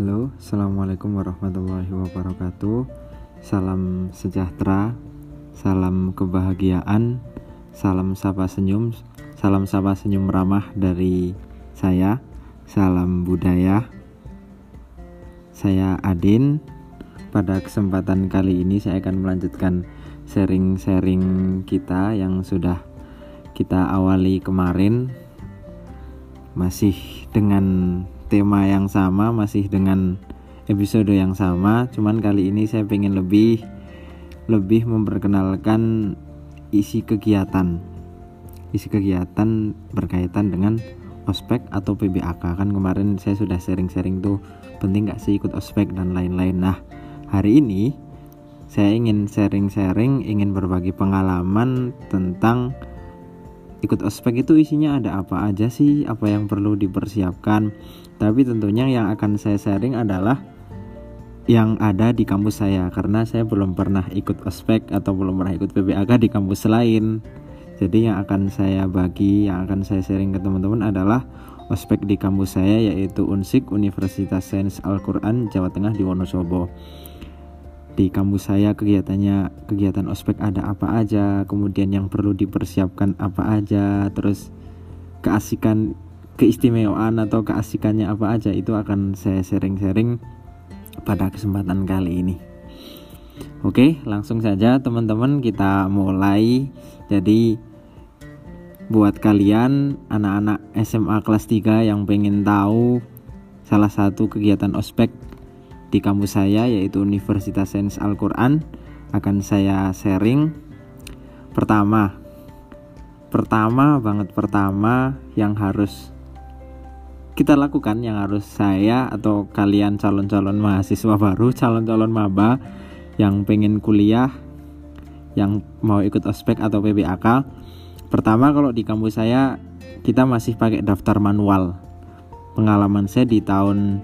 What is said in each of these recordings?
Halo, Assalamualaikum warahmatullahi wabarakatuh. Salam sejahtera Salam kebahagiaan Salam sapa senyum Salam sapa senyum ramah dari saya. Salam budaya. Saya Adin. Pada kesempatan kali ini saya akan melanjutkan sharing-sharing kita yang sudah kita awali kemarin. Masih dengan tema yang sama masih dengan episode yang sama. Cuman kali ini saya pengen lebih lebih memperkenalkan isi kegiatan. Isi kegiatan berkaitan dengan ospek atau PBAK kan kemarin saya sudah sharing-sharing tuh penting gak sih ikut ospek dan lain-lain. Nah hari ini saya ingin sharing-sharing ingin berbagi pengalaman tentang ikut ospek itu isinya ada apa aja sih, apa yang perlu dipersiapkan. Tapi tentunya yang akan saya sharing adalah yang ada di kampus saya karena saya belum pernah ikut ospek atau belum pernah ikut PBAK di kampus lain. Jadi yang akan saya bagi, yang akan saya sharing ke teman-teman adalah ospek di kampus saya yaitu Unsik Universitas Sains Al-Qur'an Jawa Tengah di Wonosobo di kampus saya kegiatannya kegiatan ospek ada apa aja kemudian yang perlu dipersiapkan apa aja terus keasikan keistimewaan atau keasikannya apa aja itu akan saya sharing-sharing pada kesempatan kali ini. Oke langsung saja teman-teman kita mulai. Jadi buat kalian anak-anak SMA kelas 3 yang pengen tahu salah satu kegiatan ospek di kampus saya yaitu Universitas Sains Al-Quran akan saya sharing. Pertama pertama banget pertama yang harus kita lakukan yang harus saya atau kalian calon-calon mahasiswa baru calon-calon maba yang pengen kuliah yang mau ikut ospek atau PBAK pertama kalau di kampus saya kita masih pakai daftar manual. Pengalaman saya di tahun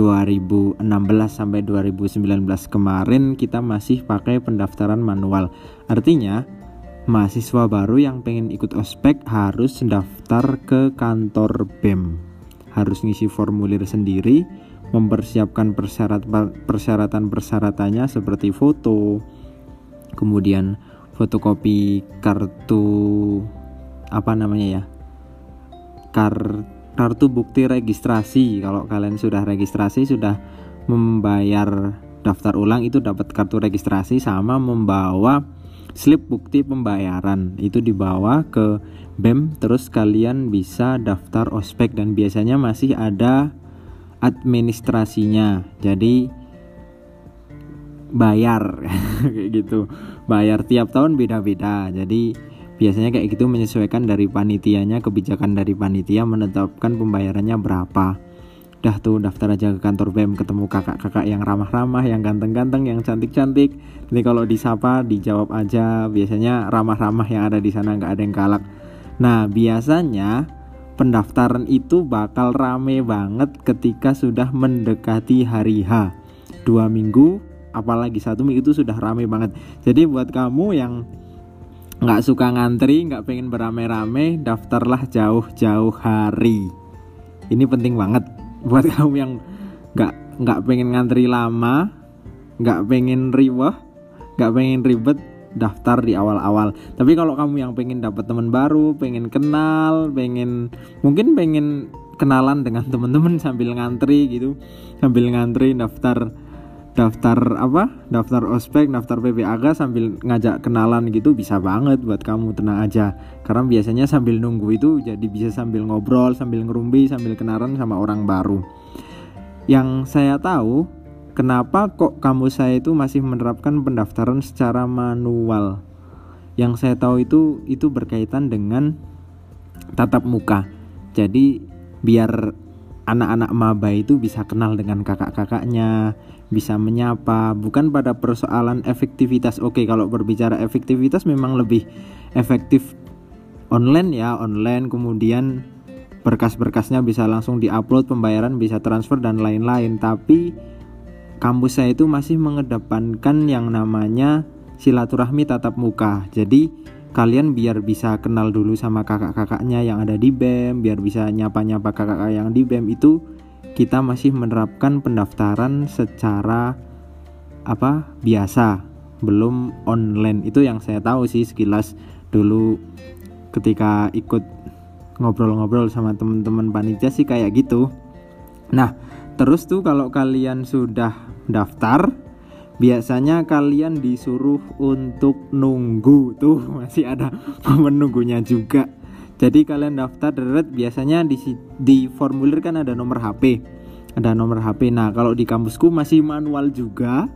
2016 sampai 2019 kemarin kita masih pakai pendaftaran manual. Artinya, mahasiswa baru yang pengen ikut ospek harus daftar ke kantor BEM. Harus ngisi formulir sendiri, mempersiapkan persyaratan-persyaratannya seperti foto, kemudian fotokopi kartu apa namanya ya? Kartu kartu bukti registrasi. Kalau kalian sudah registrasi sudah membayar daftar ulang itu dapat kartu registrasi sama membawa slip bukti pembayaran. Itu dibawa ke BEM terus kalian bisa daftar ospek. Dan biasanya masih ada administrasinya. Jadi bayar. Kayak gitu. Bayar tiap tahun beda-beda. Jadi Biasanya kayak gitu menyesuaikan dari panitianya, kebijakan dari panitia menetapkan pembayarannya berapa. Dah tuh daftar aja ke kantor BEM ketemu kakak-kakak yang ramah-ramah, yang ganteng-ganteng, yang cantik-cantik. Nanti kalau disapa dijawab aja. Biasanya ramah-ramah yang ada di sana nggak ada yang galak. Nah biasanya pendaftaran itu bakal rame banget ketika sudah mendekati hari H. Dua minggu, apalagi satu minggu itu sudah rame banget. Jadi buat kamu yang nggak suka ngantri nggak pengen beramai-ramai daftarlah jauh-jauh hari. Ini penting banget buat kamu yang nggak nggak pengen ngantri lama nggak pengen ribet nggak pengen ribet daftar di awal-awal. Tapi kalau kamu yang pengen dapat teman baru pengen kenal pengen mungkin pengen kenalan dengan teman-teman sambil ngantri gitu sambil ngantri daftar daftar apa? Daftar ospek daftar PPAG sambil ngajak kenalan gitu bisa banget buat kamu tenang aja. Karena biasanya sambil nunggu itu jadi bisa sambil ngobrol sambil ngerumbi sambil kenalan sama orang baru. Yang saya tahu kenapa kok kamu saya itu masih menerapkan pendaftaran secara manual? Yang saya tahu itu itu berkaitan dengan tatap muka. Jadi biar anak-anak maba itu bisa kenal dengan kakak-kakaknya bisa menyapa. Bukan pada persoalan efektivitas. Oke kalau berbicara efektivitas memang lebih efektif online ya online. Kemudian berkas-berkasnya bisa langsung diupload pembayaran bisa transfer dan lain-lain. Tapi kampus saya itu masih mengedepankan yang namanya silaturahmi tatap muka. Jadi kalian biar bisa kenal dulu sama kakak-kakaknya yang ada di BEM biar bisa nyapa-nyapa kakak-kakak yang di BEM itu kita masih menerapkan pendaftaran secara apa biasa. Belum online. Itu yang saya tahu sih sekilas dulu ketika ikut ngobrol-ngobrol sama teman-teman panitia sih kayak gitu. Nah terus tuh kalau kalian sudah daftar biasanya kalian disuruh untuk nunggu tuh masih ada menunggunya juga. Jadi kalian daftar deret biasanya di di formulir kan ada nomor HP ada nomor HP nah kalau di kampusku masih manual juga.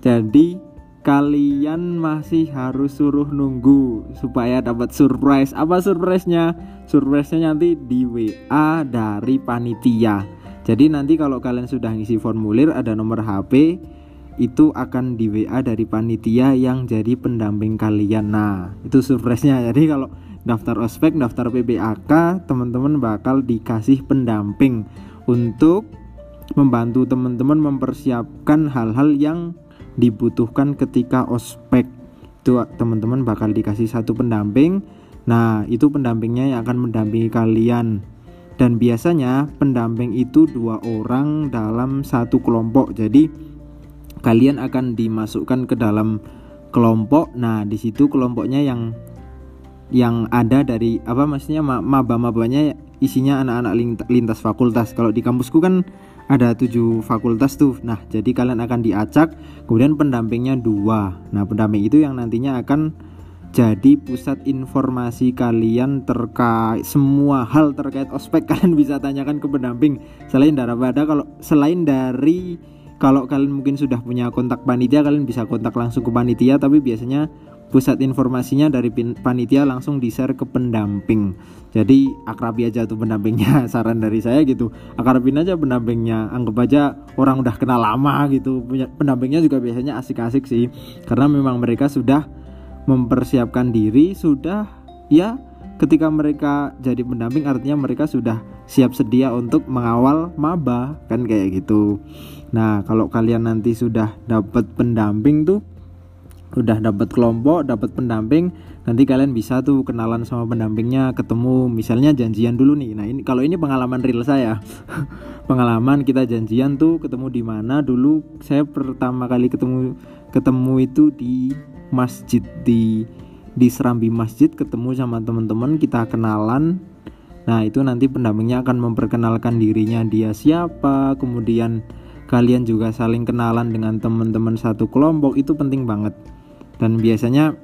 Jadi kalian masih harus suruh nunggu supaya dapat surprise. Apa surprise-nya? Surprise-nya nanti di WA dari panitia. Jadi nanti kalau kalian sudah ngisi formulir ada nomor HP itu akan di WA dari panitia yang jadi pendamping kalian nah itu surprise-nya jadi kalau daftar ospek, daftar PBAK, teman-teman bakal dikasih pendamping untuk membantu teman-teman mempersiapkan hal-hal yang dibutuhkan ketika ospek. Itu teman-teman bakal dikasih satu pendamping. Nah, itu pendampingnya yang akan mendampingi kalian. Dan biasanya pendamping itu dua orang dalam satu kelompok. Jadi kalian akan dimasukkan ke dalam kelompok. Nah, di situ kelompoknya yang yang ada dari apa maksudnya maba-mabanya isinya anak-anak lintas fakultas. Kalau di kampusku kan ada tujuh fakultas tuh. Nah, jadi kalian akan diacak, kemudian pendampingnya dua. Nah, pendamping itu yang nantinya akan jadi pusat informasi kalian terkait semua hal terkait ospek kalian bisa tanyakan ke pendamping. Selain daripada kalau selain dari kalau kalian mungkin sudah punya kontak panitia kalian bisa kontak langsung ke panitia tapi biasanya pusat informasinya dari panitia langsung di-share ke pendamping. Jadi akrabi aja tuh pendampingnya. Saran dari saya gitu. Akrabin aja pendampingnya. Anggap aja orang udah kenal lama gitu. Pendampingnya juga biasanya asik-asik sih. Karena memang mereka sudah mempersiapkan diri, sudah ya ketika mereka jadi pendamping artinya mereka sudah siap sedia untuk mengawal maba kan kayak gitu. Nah, kalau kalian nanti sudah dapat pendamping tuh udah dapat kelompok, dapat pendamping, nanti kalian bisa tuh kenalan sama pendampingnya, ketemu misalnya janjian dulu nih. Nah, ini kalau ini pengalaman real saya. pengalaman kita janjian tuh ketemu di mana dulu saya pertama kali ketemu ketemu itu di masjid di di Serambi Masjid ketemu sama teman-teman kita kenalan. Nah, itu nanti pendampingnya akan memperkenalkan dirinya dia siapa, kemudian kalian juga saling kenalan dengan teman-teman satu kelompok itu penting banget. Dan biasanya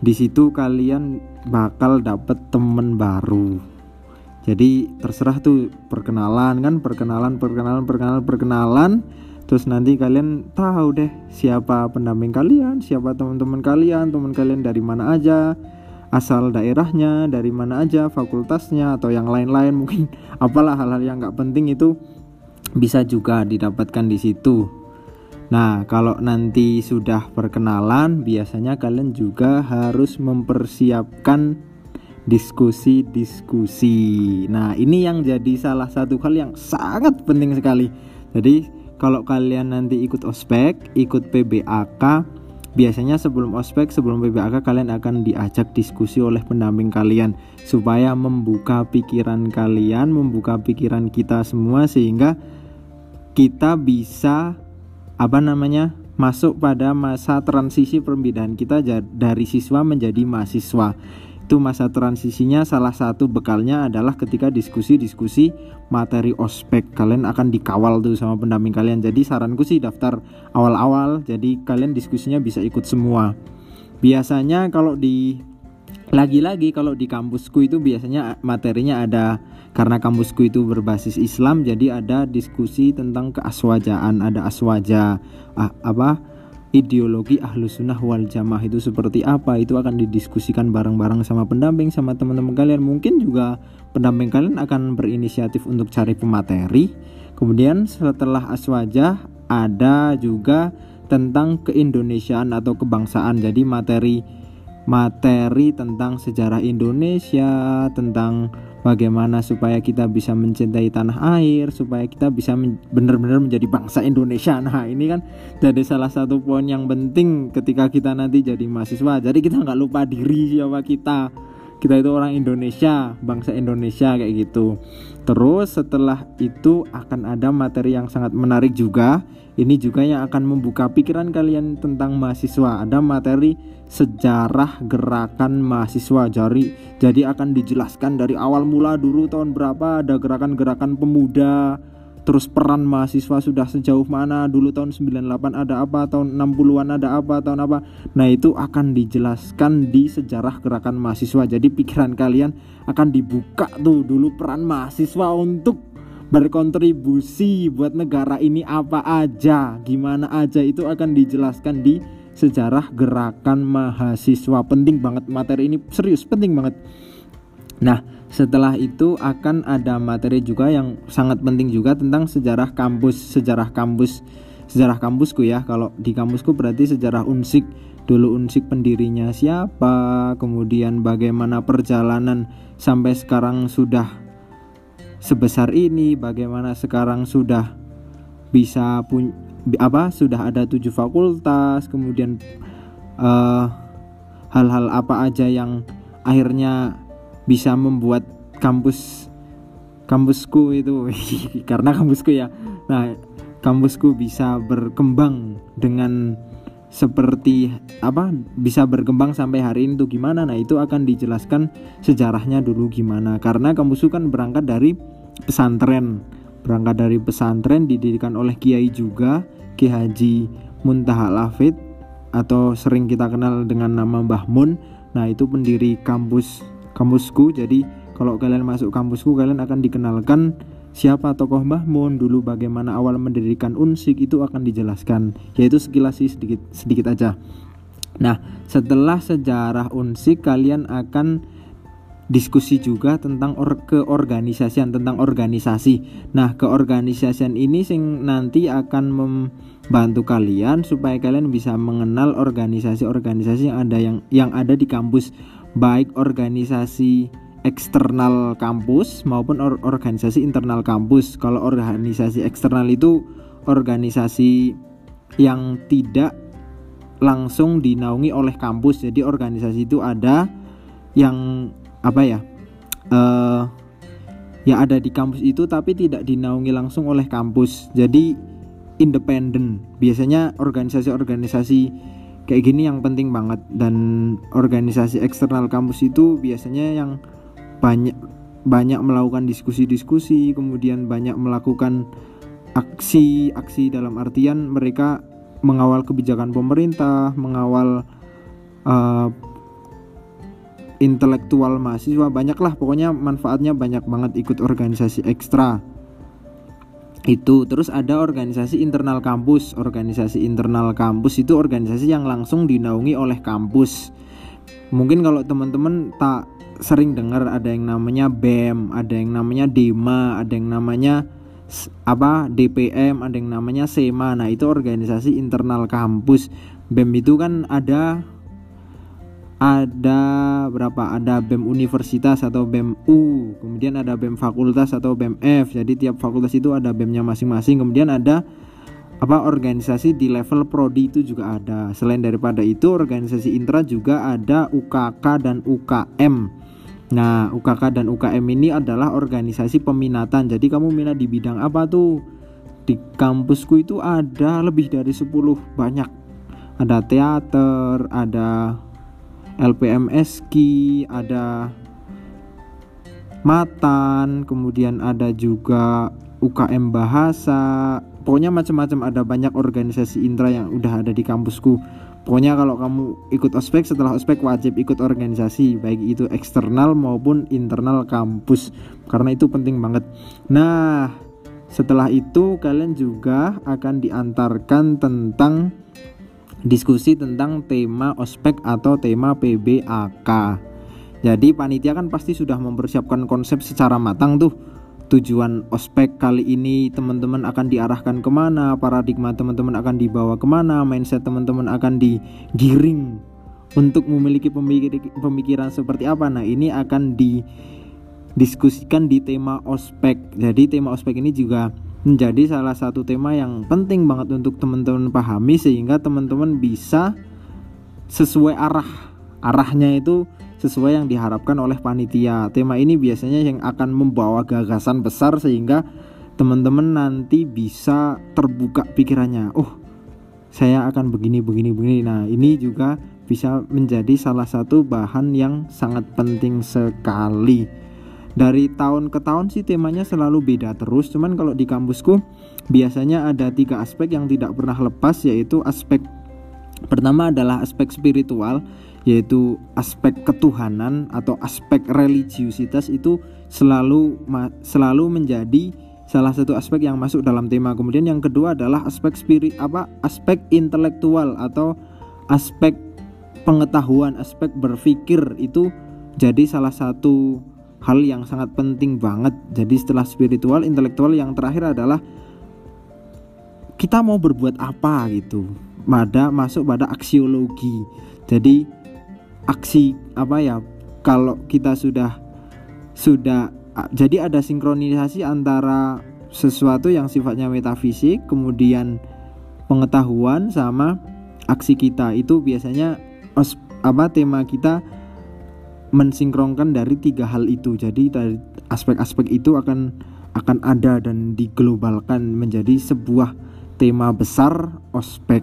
di situ kalian bakal dapet temen baru. Jadi terserah tuh perkenalan kan perkenalan perkenalan perkenalan perkenalan terus nanti kalian tahu deh siapa pendamping kalian siapa teman-teman kalian teman kalian dari mana aja asal daerahnya dari mana aja fakultasnya atau yang lain-lain mungkin apalah hal-hal yang nggak penting itu bisa juga didapatkan di situ. Nah, kalau nanti sudah perkenalan, biasanya kalian juga harus mempersiapkan diskusi-diskusi. Nah, ini yang jadi salah satu hal yang sangat penting sekali. Jadi, kalau kalian nanti ikut ospek, ikut PBAK, biasanya sebelum ospek, sebelum PBAK kalian akan diajak diskusi oleh pendamping kalian supaya membuka pikiran kalian, membuka pikiran kita semua sehingga kita bisa apa namanya masuk pada masa transisi perpindahan kita dari siswa menjadi mahasiswa itu masa transisinya salah satu bekalnya adalah ketika diskusi-diskusi materi ospek. Kalian akan dikawal tuh sama pendamping kalian. Jadi saranku sih daftar awal-awal jadi kalian diskusinya bisa ikut semua. Biasanya kalau di lagi-lagi kalau di kampusku itu biasanya materinya ada. Karena kampusku itu berbasis Islam jadi ada diskusi tentang keaswajaan ada aswaja ah, apa ideologi ahlu sunnah wal jamaah itu seperti apa? Itu akan didiskusikan bareng-bareng sama pendamping sama teman-teman kalian. Mungkin juga pendamping kalian akan berinisiatif untuk cari pemateri. Kemudian setelah aswaja ada juga tentang keindonesiaan atau kebangsaan. Jadi materi materi tentang sejarah Indonesia tentang bagaimana supaya kita bisa mencintai tanah air supaya kita bisa benar-benar menjadi bangsa Indonesia. Nah ini kan jadi salah satu poin yang penting ketika kita nanti jadi mahasiswa. Jadi kita nggak lupa diri siapa kita kita itu orang Indonesia bangsa Indonesia kayak gitu. Terus setelah itu akan ada materi yang sangat menarik juga. Ini juga yang akan membuka pikiran kalian tentang mahasiswa. Ada materi sejarah gerakan mahasiswa jadi jadi akan dijelaskan dari awal mula dulu tahun berapa ada gerakan-gerakan pemuda terus peran mahasiswa sudah sejauh mana? Dulu tahun 98 ada apa? Tahun 60-an ada apa? Tahun apa? Nah itu akan dijelaskan di sejarah gerakan mahasiswa. Jadi pikiran kalian akan dibuka tuh dulu peran mahasiswa untuk berkontribusi buat negara ini apa aja gimana aja. Itu akan dijelaskan di sejarah gerakan mahasiswa. Penting banget materi ini serius penting banget nah setelah itu akan ada materi juga yang sangat penting juga tentang sejarah kampus, sejarah kampus, sejarah kampusku ya. Kalau di kampusku berarti sejarah Unsik. Dulu Unsik pendirinya siapa, kemudian bagaimana perjalanan sampai sekarang sudah sebesar ini, bagaimana sekarang sudah bisa pun apa sudah ada tujuh fakultas, kemudian eh, hal-hal uh, apa aja yang akhirnya bisa membuat kampus kampusku itu. Karena kampusku ya nah kampusku bisa berkembang dengan seperti apa bisa berkembang sampai hari ini tuh gimana. Nah itu akan dijelaskan sejarahnya dulu gimana. Karena kampusku kan berangkat dari pesantren. Berangkat dari pesantren didirikan oleh kiai juga Ki Haji Muntaha Lafid atau sering kita kenal dengan nama Mbah Mun. Nah itu pendiri kampus kampusku. Jadi kalau kalian masuk kampusku kalian akan dikenalkan siapa tokoh Mbah Mun dulu bagaimana awal mendirikan Unsik itu akan dijelaskan. Yaitu sekilas sih sedikit sedikit aja. Nah setelah sejarah Unsik kalian akan diskusi juga tentang or keorganisasian tentang organisasi. Nah, keorganisasian ini sing nanti akan membantu kalian supaya kalian bisa mengenal organisasi-organisasi yang ada yang yang ada di kampus baik organisasi eksternal kampus maupun or organisasi internal kampus. Kalau organisasi eksternal itu organisasi yang tidak langsung dinaungi oleh kampus. Jadi organisasi itu ada yang apa ya? Uh, ya ada di kampus itu tapi tidak dinaungi langsung oleh kampus. Jadi independen. Biasanya organisasi-organisasi kayak gini yang penting banget. Dan organisasi eksternal kampus itu biasanya yang banyak banyak melakukan diskusi-diskusi kemudian banyak melakukan aksi-aksi dalam artian mereka mengawal kebijakan pemerintah mengawal uh, intelektual mahasiswa banyaklah. Pokoknya manfaatnya banyak banget ikut organisasi ekstra itu terus ada organisasi internal kampus. Organisasi internal kampus itu organisasi yang langsung dinaungi oleh kampus. Mungkin kalau teman-teman tak sering dengar ada yang namanya BEM ada yang namanya DEMA ada yang namanya apa DPM ada yang namanya SEMA nah itu organisasi internal kampus. BEM itu kan ada ada berapa? Ada BEM universitas atau BEM U kemudian ada BEM fakultas atau BEM F. Jadi tiap fakultas itu ada BEM-nya masing-masing. Kemudian ada apa organisasi di level prodi itu juga ada. Selain daripada itu organisasi intra juga ada UKK dan UKM nah UKK dan UKM ini adalah organisasi peminatan. Jadi kamu minat di bidang apa tuh? Di kampusku itu ada lebih dari 10 banyak. Ada teater ada LPMSK, ada Matan, kemudian ada juga UKM Bahasa. Pokoknya macam-macam ada banyak organisasi intra yang udah ada di kampusku. Pokoknya kalau kamu ikut ospek setelah ospek wajib ikut organisasi baik itu eksternal maupun internal kampus karena itu penting banget. Nah, setelah itu kalian juga akan diantarkan tentang diskusi tentang tema ospek atau tema PBAK. Jadi panitia kan pasti sudah mempersiapkan konsep secara matang tuh. Tujuan ospek kali ini teman-teman akan diarahkan ke mana paradigma teman-teman akan dibawa ke mana mindset teman-teman akan digiring untuk memiliki pemikiran seperti apa. Nah ini akan didiskusikan di tema ospek. Jadi tema ospek ini juga menjadi salah satu tema yang penting banget untuk teman-teman pahami sehingga teman-teman bisa sesuai arah arahnya itu sesuai yang diharapkan oleh panitia. Tema ini biasanya yang akan membawa gagasan besar sehingga teman-teman nanti bisa terbuka pikirannya. Oh, saya akan begini begini begini. Nah, ini juga bisa menjadi salah satu bahan yang sangat penting sekali. Dari tahun ke tahun sih temanya selalu beda terus, cuman kalau di kampusku biasanya ada tiga aspek yang tidak pernah lepas yaitu aspek pertama adalah aspek spiritual yaitu aspek ketuhanan atau aspek religiusitas itu selalu selalu menjadi salah satu aspek yang masuk dalam tema. Kemudian yang kedua adalah aspek spirit apa? aspek intelektual atau aspek pengetahuan, aspek berpikir itu jadi salah satu hal yang sangat penting banget. Jadi setelah spiritual, intelektual yang terakhir adalah kita mau berbuat apa gitu. Pada masuk pada aksiologi. Jadi aksi apa ya? Kalau kita sudah sudah jadi ada sinkronisasi antara sesuatu yang sifatnya metafisik kemudian pengetahuan sama aksi kita itu biasanya apa tema kita mensinkronkan dari tiga hal itu. Jadi aspek-aspek itu akan akan ada dan diglobalkan menjadi sebuah tema besar ospek.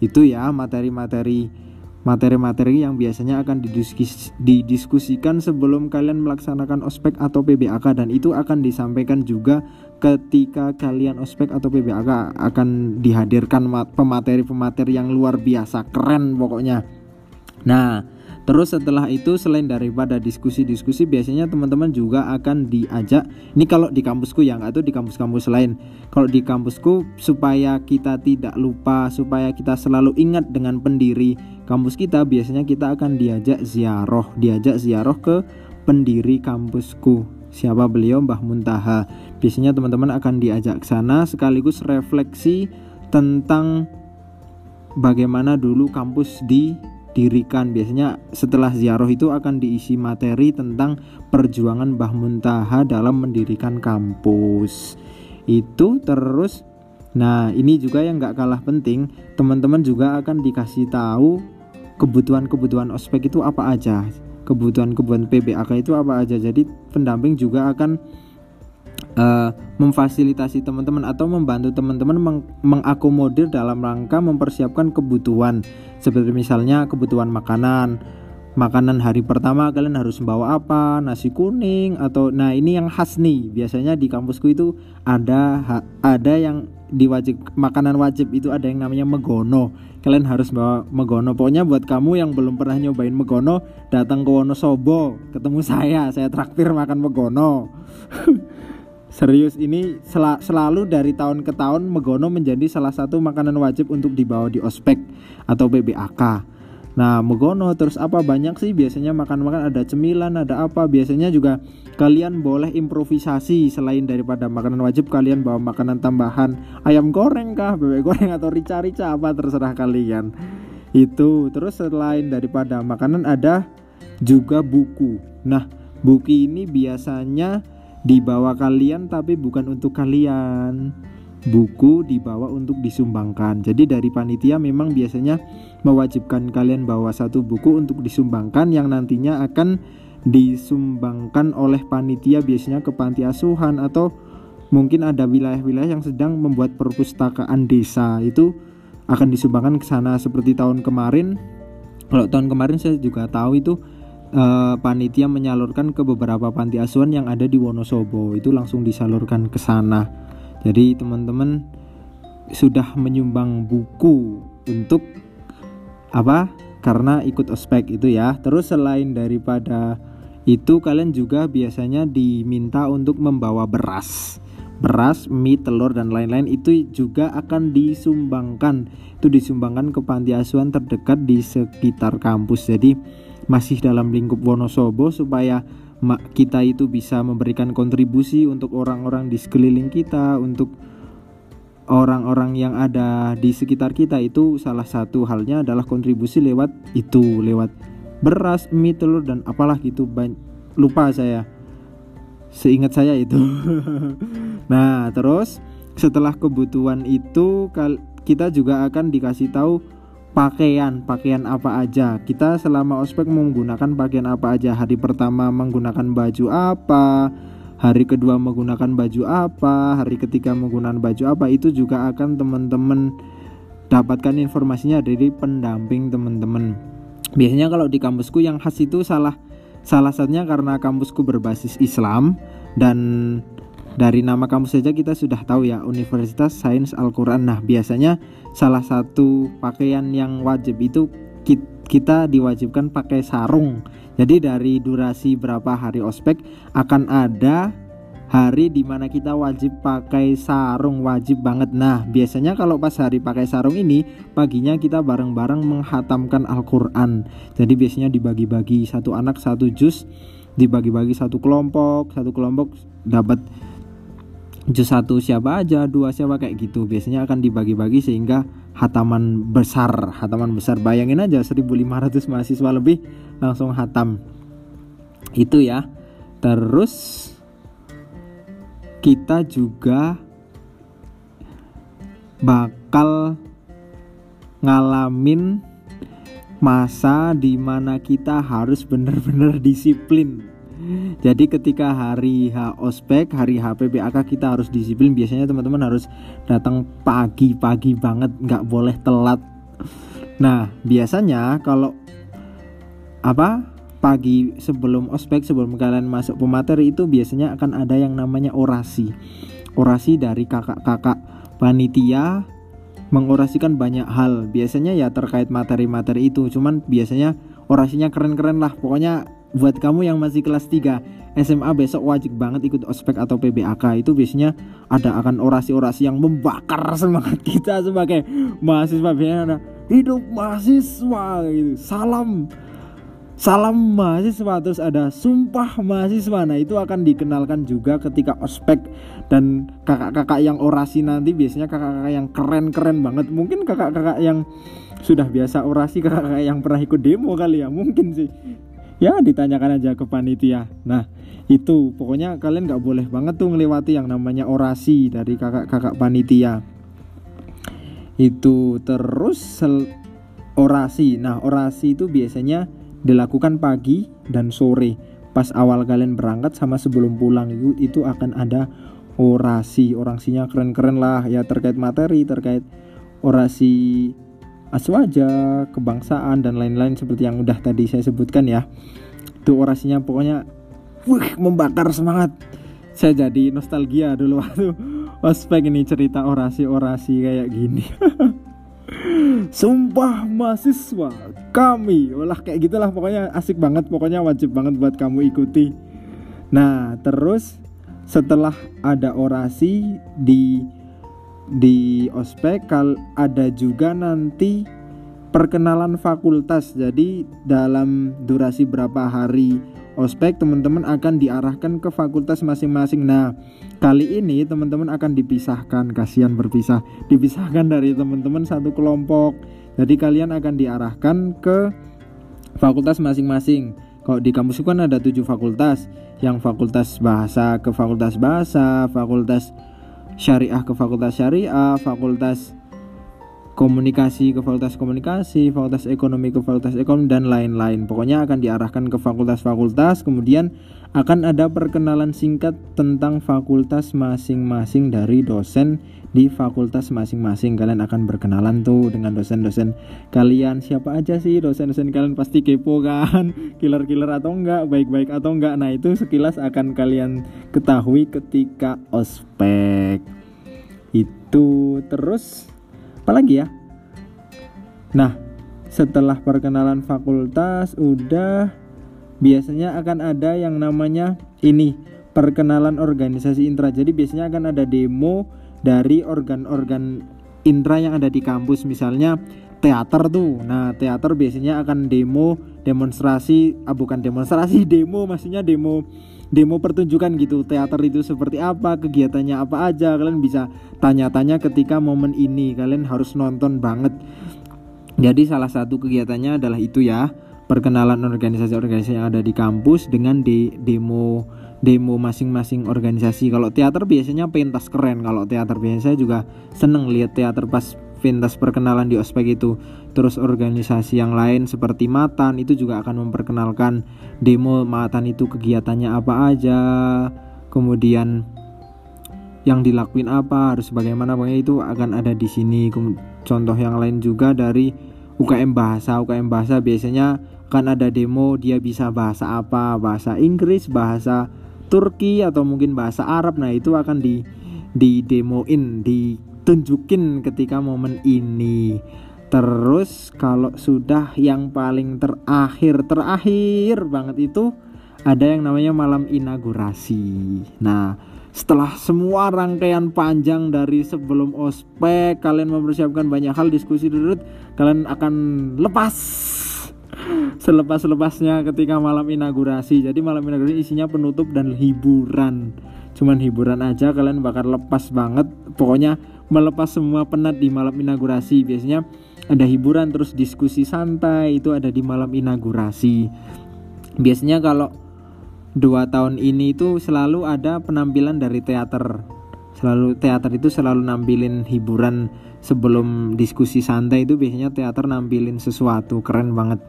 Itu ya materi-materi materi-materi yang biasanya akan didiskus didiskusikan sebelum kalian melaksanakan ospek atau PBAK dan itu akan disampaikan juga ketika kalian ospek atau PBAK akan dihadirkan pemateri-pemateri yang luar biasa. Keren pokoknya. Nah Terus setelah itu selain daripada diskusi-diskusi biasanya teman-teman juga akan diajak ini kalau di kampusku yang atau di kampus-kampus lain. Kalau di kampusku supaya kita tidak lupa, supaya kita selalu ingat dengan pendiri kampus kita biasanya kita akan diajak ziarah, diajak ziarah ke pendiri kampusku. Siapa beliau Mbah Muntaha. Biasanya teman-teman akan diajak ke sana sekaligus refleksi tentang bagaimana dulu kampus di didirikan. Biasanya setelah ziarah itu akan diisi materi tentang perjuangan Mbah Muntaha dalam mendirikan kampus. Itu terus. Nah ini juga yang gak kalah penting. Teman-teman juga akan dikasih tahu kebutuhan-kebutuhan ospek itu apa aja. Kebutuhan-kebutuhan PBAK itu apa aja. Jadi pendamping juga akan uh, memfasilitasi teman-teman atau membantu teman-teman meng mengakomodir dalam rangka mempersiapkan kebutuhan. Seperti misalnya kebutuhan makanan. Makanan hari pertama kalian harus membawa apa? Nasi kuning atau nah ini yang khas nih. Biasanya di kampusku itu ada ada yang diwajib makanan wajib itu ada yang namanya megono. Kalian harus bawa megono. Pokoknya buat kamu yang belum pernah nyobain megono datang ke Wonosobo ketemu saya. Saya traktir makan megono Serius ini sel selalu dari tahun ke tahun megono menjadi salah satu makanan wajib untuk dibawa di ospek atau PBAK. Nah, megono terus apa banyak sih biasanya makan-makan ada cemilan, ada apa. Biasanya juga kalian boleh improvisasi selain daripada makanan wajib kalian bawa makanan tambahan ayam goreng kah, bebek goreng atau rica-rica apa terserah kalian. Itu terus selain daripada makanan ada juga buku. Nah, buku ini biasanya dibawa kalian tapi bukan untuk kalian. Buku dibawa untuk disumbangkan. Jadi dari panitia memang biasanya mewajibkan kalian bawa satu buku untuk disumbangkan yang nantinya akan disumbangkan oleh panitia biasanya ke panti asuhan atau mungkin ada wilayah-wilayah yang sedang membuat perpustakaan desa. Itu akan disumbangkan ke sana. Seperti tahun kemarin kalau tahun kemarin saya juga tahu itu uh, panitia menyalurkan ke beberapa panti asuhan yang ada di Wonosobo. Itu langsung disalurkan ke sana. Jadi teman-teman sudah menyumbang buku untuk apa karena ikut ospek itu ya. Terus selain daripada itu kalian juga biasanya diminta untuk membawa beras. Beras, mie, telur dan lain-lain itu juga akan disumbangkan. Itu disumbangkan ke panti asuhan terdekat di sekitar kampus. Jadi masih dalam lingkup Wonosobo supaya kita itu bisa memberikan kontribusi untuk orang-orang di sekeliling kita, untuk orang-orang yang ada di sekitar kita itu salah satu halnya adalah kontribusi lewat itu, lewat beras, mie, telur dan apalah gitu. Lupa saya. Seingat saya itu. nah, terus setelah kebutuhan itu kita juga akan dikasih tahu pakaian pakaian apa aja? Kita selama ospek menggunakan pakaian apa aja? Hari pertama menggunakan baju apa? Hari kedua menggunakan baju apa? Hari ketiga menggunakan baju apa? Itu juga akan teman-teman dapatkan informasinya dari pendamping teman-teman. Biasanya kalau di kampusku yang khas itu salah salah satunya karena kampusku berbasis Islam dan dari nama kampus saja kita sudah tahu ya Universitas Sains Al-Quran. Nah biasanya salah satu pakaian yang wajib itu kita diwajibkan pakai sarung. Jadi dari durasi berapa hari ospek akan ada hari di mana kita wajib pakai sarung wajib banget. Nah biasanya kalau pas hari pakai sarung ini paginya kita bareng-bareng menghatamkan Al-Quran. Jadi biasanya dibagi-bagi satu anak satu jus dibagi-bagi satu kelompok satu kelompok dapat juz satu siapa aja dua siapa kayak gitu. Biasanya akan dibagi-bagi sehingga hataman besar hataman besar. Bayangin aja 1500 mahasiswa lebih langsung hatam. Itu ya. Terus kita juga bakal ngalamin masa di mana kita harus benar-benar disiplin jadi ketika hari H ospek, hari H PPAK kita harus disiplin. Biasanya teman-teman harus datang pagi-pagi banget, nggak boleh telat. Nah biasanya kalau apa pagi sebelum ospek sebelum kalian masuk pemateri itu biasanya akan ada yang namanya orasi. Orasi dari kakak-kakak panitia mengorasikan banyak hal. Biasanya ya terkait materi-materi itu. Cuman biasanya orasinya keren-keren lah. Pokoknya buat kamu yang masih kelas 3 SMA besok wajib banget ikut ospek atau PBAK itu biasanya ada akan orasi-orasi yang membakar semangat kita sebagai mahasiswa. Biasanya ada hidup mahasiswa gitu. Salam salam mahasiswa. Terus ada sumpah mahasiswa. Nah itu akan dikenalkan juga ketika ospek. Dan kakak-kakak yang orasi nanti biasanya kakak-kakak yang keren-keren banget. Mungkin kakak-kakak yang sudah biasa orasi kakak-kakak yang pernah ikut demo kali ya. Mungkin sih ya ditanyakan aja ke panitia. Nah itu pokoknya kalian nggak boleh banget tuh melewati yang namanya orasi dari kakak-kakak panitia. Itu terus sel orasi. Nah orasi itu biasanya dilakukan pagi dan sore. Pas awal kalian berangkat sama sebelum pulang itu itu akan ada orasi. Orasinya keren-keren lah ya terkait materi terkait orasi aswaja, kebangsaan dan lain-lain seperti yang udah tadi saya sebutkan ya. Itu orasinya pokoknya wih membakar semangat. Saya jadi nostalgia dulu waktu ospek ini cerita orasi-orasi kayak gini. Sumpah mahasiswa kami Olah kayak gitulah pokoknya asik banget Pokoknya wajib banget buat kamu ikuti Nah terus setelah ada orasi di di ospek kal ada juga nanti perkenalan fakultas. Jadi dalam durasi berapa hari ospek teman-teman akan diarahkan ke fakultas masing-masing. Nah kali ini teman-teman akan dipisahkan. Kasihan berpisah. Dipisahkan dari teman-teman satu kelompok. Jadi kalian akan diarahkan ke fakultas masing-masing. Kalau di kampus kan ada tujuh fakultas. Yang fakultas bahasa ke fakultas bahasa fakultas syariah ke fakultas syariah, fakultas komunikasi ke fakultas komunikasi, fakultas ekonomi ke fakultas ekonomi dan lain-lain. Pokoknya akan diarahkan ke fakultas-fakultas, kemudian akan ada perkenalan singkat tentang fakultas masing-masing dari dosen di fakultas masing-masing. Kalian akan berkenalan tuh dengan dosen-dosen kalian. Siapa aja sih dosen-dosen kalian pasti kepo kan? Killer-killer atau enggak, baik-baik atau enggak. Nah, itu sekilas akan kalian ketahui ketika ospek. Itu terus apalagi ya? Nah setelah perkenalan fakultas udah. Biasanya akan ada yang namanya ini perkenalan organisasi intra. Jadi biasanya akan ada demo dari organ-organ intra yang ada di kampus. Misalnya teater tuh. Nah teater biasanya akan demo demonstrasi. Ah, bukan demonstrasi demo. Maksudnya demo demo pertunjukan gitu teater itu seperti apa kegiatannya apa aja kalian bisa tanya-tanya ketika momen ini kalian harus nonton banget. Jadi salah satu kegiatannya adalah itu ya perkenalan organisasi-organisasi yang ada di kampus dengan de demo demo masing-masing organisasi. Kalau teater biasanya pentas keren kalau teater biasanya juga seneng lihat teater pas pentas perkenalan di ospek itu. Terus organisasi yang lain seperti Matan itu juga akan memperkenalkan demo Matan itu kegiatannya apa aja kemudian yang dilakuin apa harus bagaimana pokoknya itu akan ada di sini. Contoh yang lain juga dari UKM bahasa. UKM bahasa biasanya kan ada demo dia bisa bahasa apa bahasa Inggris bahasa Turki atau mungkin bahasa Arab. Nah itu akan di di demoin ditunjukin ketika momen ini. Terus kalau sudah yang paling terakhir terakhir banget itu ada yang namanya malam inaugurasi. Nah setelah semua rangkaian panjang dari sebelum ospek kalian mempersiapkan banyak hal diskusi dulu kalian akan lepas. Selepas-lepasnya ketika malam inaugurasi. Jadi malam inaugurasi isinya penutup dan hiburan. Cuman hiburan aja kalian bakal lepas banget. Pokoknya melepas semua penat di malam inaugurasi. Biasanya ada hiburan terus diskusi santai itu ada di malam inaugurasi. Biasanya kalau dua tahun ini itu selalu ada penampilan dari teater. Selalu teater itu selalu nampilin hiburan sebelum diskusi santai itu biasanya teater nampilin sesuatu. Keren banget.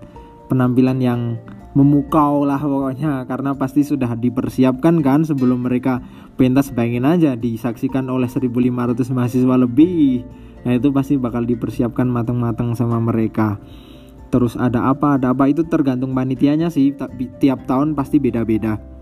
Penampilan yang memukau lah pokoknya karena pasti sudah dipersiapkan kan sebelum mereka pentas bayangin aja disaksikan oleh 1500 mahasiswa lebih. Nah itu pasti bakal dipersiapkan matang-matang sama mereka. Terus ada apa ada apa? Itu tergantung panitianya sih tiap tahun pasti beda-beda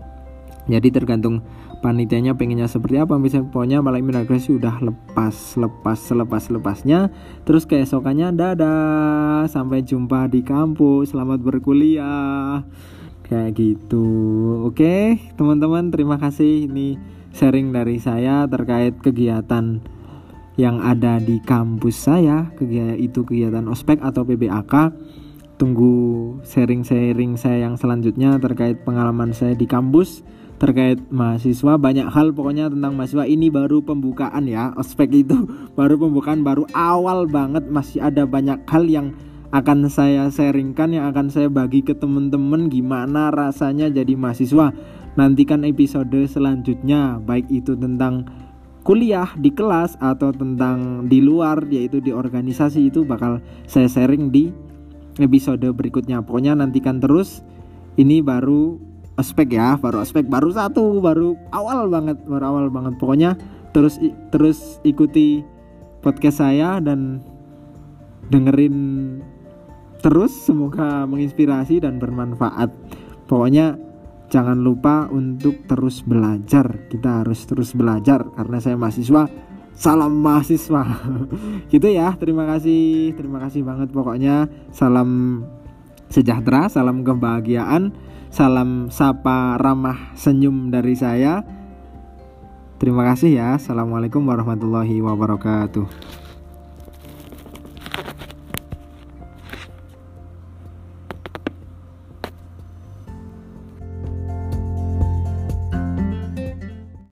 jadi tergantung panitianya pengennya seperti apa. Misalnya pokoknya malam inaugurasi udah lepas lepas selepas lepasnya. Terus keesokannya dadah sampai jumpa di kampus selamat berkuliah. Kayak gitu. Oke teman-teman terima kasih. Ini sharing dari saya terkait kegiatan yang ada di kampus saya. Kegiatan itu kegiatan ospek atau PBAK tunggu sharing-sharing saya yang selanjutnya terkait pengalaman saya di kampus terkait mahasiswa. Banyak hal pokoknya tentang mahasiswa. Ini baru pembukaan ya ospek itu. Baru pembukaan baru awal banget. Masih ada banyak hal yang akan saya sharingkan yang akan saya bagi ke temen-temen. Gimana rasanya jadi mahasiswa? Nantikan episode selanjutnya. Baik itu tentang kuliah di kelas atau tentang di luar yaitu di organisasi. Itu bakal saya sharing di episode berikutnya. Pokoknya nantikan terus. Ini baru ospek ya baru ospek baru satu baru awal banget baru awal banget. Pokoknya terus terus ikuti podcast saya dan dengerin terus semoga menginspirasi dan bermanfaat. Pokoknya jangan lupa untuk terus belajar kita harus terus belajar karena saya mahasiswa salam mahasiswa. Gitu ya terima kasih terima kasih banget pokoknya. Salam sejahtera salam kebahagiaan salam sapa ramah senyum dari saya. Terima kasih ya. Assalamualaikum warahmatullahi wabarakatuh